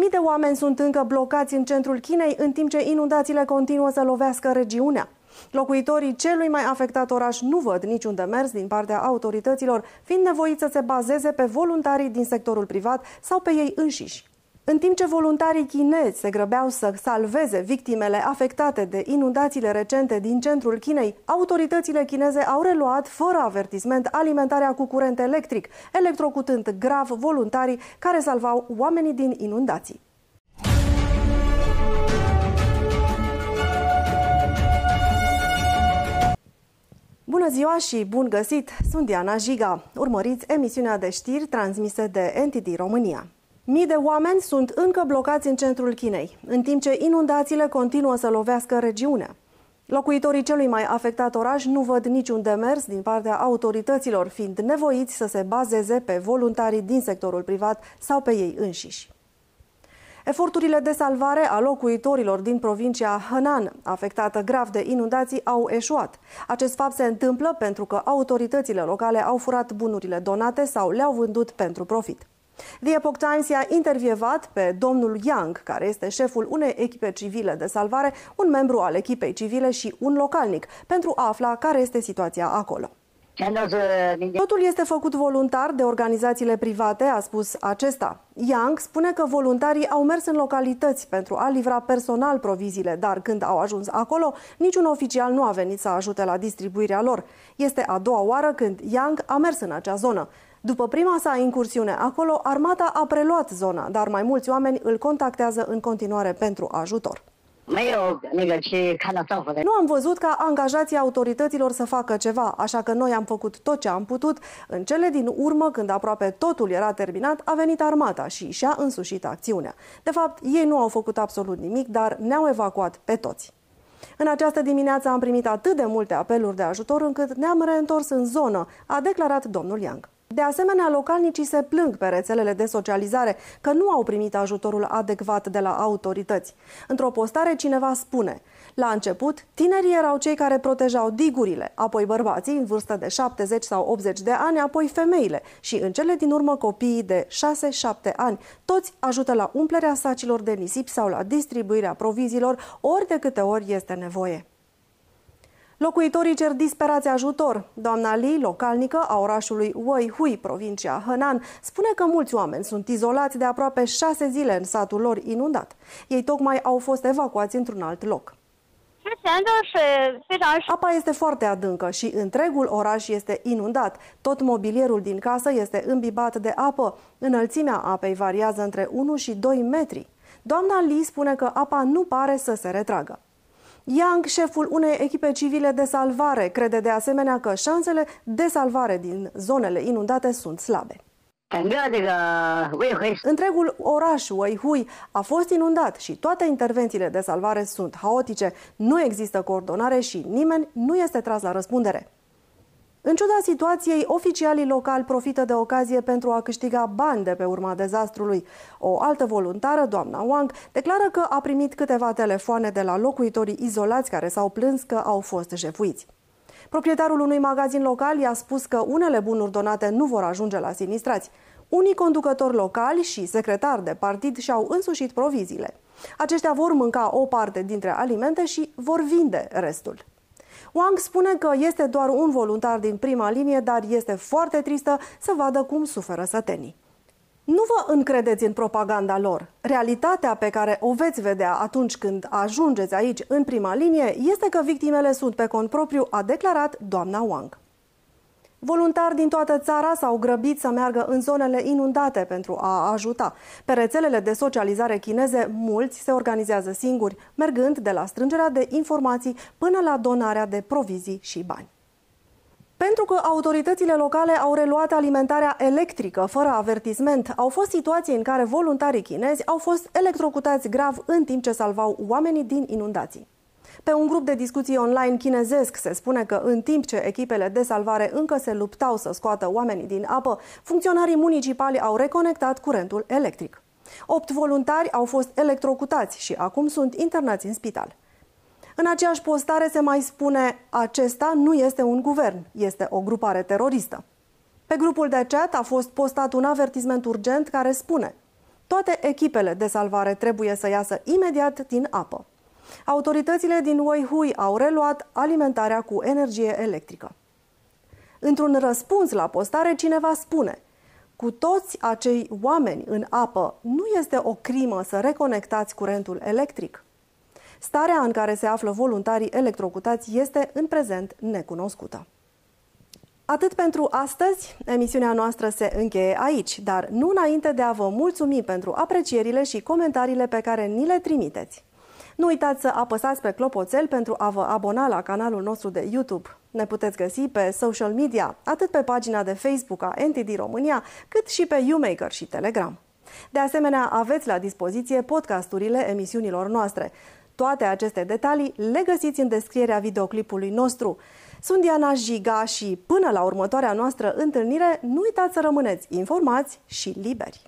Mii de oameni sunt încă blocați în centrul Chinei, în timp ce inundațiile continuă să lovească regiunea. Locuitorii celui mai afectat oraș nu văd niciun demers din partea autorităților, fiind nevoiți să se bazeze pe voluntarii din sectorul privat sau pe ei înșiși. În timp ce voluntarii chinezi se grăbeau să salveze victimele afectate de inundațiile recente din centrul Chinei, autoritățile chineze au reluat, fără avertisment, alimentarea cu curent electric, electrocutând grav voluntarii care salvau oamenii din inundații. Bună ziua și bun găsit! Sunt Diana Jiga. Urmăriți emisiunea de știri transmise de NTD România. Mii de oameni sunt încă blocați în centrul Chinei, în timp ce inundațiile continuă să lovească regiunea. Locuitorii celui mai afectat oraș nu văd niciun demers din partea autorităților, fiind nevoiți să se bazeze pe voluntarii din sectorul privat sau pe ei înșiși. Eforturile de salvare a locuitorilor din provincia Henan, afectată grav de inundații, au eșuat. Acest fapt se întâmplă pentru că autoritățile locale au furat bunurile donate sau le-au vândut pentru profit. The Epoch Times i-a intervievat pe domnul Yang, care este șeful unei echipe civile de salvare, un membru al echipei civile și un localnic, pentru a afla care este situația acolo. Totul este făcut voluntar de organizațiile private, a spus acesta. Yang spune că voluntarii au mers în localități pentru a livra personal proviziile, dar când au ajuns acolo, niciun oficial nu a venit să ajute la distribuirea lor. Este a doua oară când Yang a mers în acea zonă. După prima sa incursiune acolo, armata a preluat zona, dar mai mulți oameni îl contactează în continuare pentru ajutor. Nu am văzut ca angajații autorităților să facă ceva, așa că noi am făcut tot ce am putut. În cele din urmă, când aproape totul era terminat, a venit armata și și-a însușit acțiunea. De fapt, ei nu au făcut absolut nimic, dar ne-au evacuat pe toți. În această dimineață am primit atât de multe apeluri de ajutor încât ne-am reîntors în zonă, a declarat domnul Yang. De asemenea, localnicii se plâng pe rețelele de socializare că nu au primit ajutorul adecvat de la autorități. Într-o postare, cineva spune La început, tinerii erau cei care protejau digurile, apoi bărbații în vârstă de 70 sau 80 de ani, apoi femeile și în cele din urmă copiii de 6-7 ani. Toți ajută la umplerea sacilor de nisip sau la distribuirea provizilor ori de câte ori este nevoie. Locuitorii cer disperați ajutor. Doamna Li, localnică a orașului Hui, provincia Henan, spune că mulți oameni sunt izolați de aproape șase zile în satul lor inundat. Ei tocmai au fost evacuați într-un alt loc. Apa este foarte adâncă și întregul oraș este inundat. Tot mobilierul din casă este îmbibat de apă. Înălțimea apei variază între 1 și 2 metri. Doamna Li spune că apa nu pare să se retragă. Yang, șeful unei echipe civile de salvare, crede de asemenea că șansele de salvare din zonele inundate sunt slabe. Întregul oraș Weihui a fost inundat și toate intervențiile de salvare sunt haotice, nu există coordonare și nimeni nu este tras la răspundere. În ciuda situației, oficialii locali profită de ocazie pentru a câștiga bani de pe urma dezastrului. O altă voluntară, doamna Wang, declară că a primit câteva telefoane de la locuitorii izolați care s-au plâns că au fost jefuiți. Proprietarul unui magazin local i-a spus că unele bunuri donate nu vor ajunge la sinistrați. Unii conducători locali și secretari de partid și-au însușit proviziile. Aceștia vor mânca o parte dintre alimente și vor vinde restul. Wang spune că este doar un voluntar din prima linie, dar este foarte tristă să vadă cum suferă sătenii. Nu vă încredeți în propaganda lor. Realitatea pe care o veți vedea atunci când ajungeți aici în prima linie este că victimele sunt pe cont propriu, a declarat doamna Wang. Voluntari din toată țara s-au grăbit să meargă în zonele inundate pentru a ajuta. Pe rețelele de socializare chineze, mulți se organizează singuri, mergând de la strângerea de informații până la donarea de provizii și bani. Pentru că autoritățile locale au reluat alimentarea electrică fără avertisment, au fost situații în care voluntarii chinezi au fost electrocutați grav în timp ce salvau oamenii din inundații. Pe un grup de discuții online chinezesc se spune că în timp ce echipele de salvare încă se luptau să scoată oamenii din apă, funcționarii municipali au reconectat curentul electric. Opt voluntari au fost electrocutați și acum sunt internați în spital. În aceeași postare se mai spune acesta nu este un guvern, este o grupare teroristă. Pe grupul de chat a fost postat un avertisment urgent care spune Toate echipele de salvare trebuie să iasă imediat din apă. Autoritățile din Weihui au reluat alimentarea cu energie electrică. Într-un răspuns la postare, cineva spune cu toți acei oameni în apă, nu este o crimă să reconectați curentul electric. Starea în care se află voluntarii electrocutați este în prezent necunoscută. Atât pentru astăzi, emisiunea noastră se încheie aici, dar nu înainte de a vă mulțumi pentru aprecierile și comentariile pe care ni le trimiteți. Nu uitați să apăsați pe clopoțel pentru a vă abona la canalul nostru de YouTube. Ne puteți găsi pe social media, atât pe pagina de Facebook a NTD România, cât și pe YouMaker și Telegram. De asemenea, aveți la dispoziție podcasturile emisiunilor noastre. Toate aceste detalii le găsiți în descrierea videoclipului nostru. Sunt Diana Jiga și până la următoarea noastră întâlnire, nu uitați să rămâneți informați și liberi.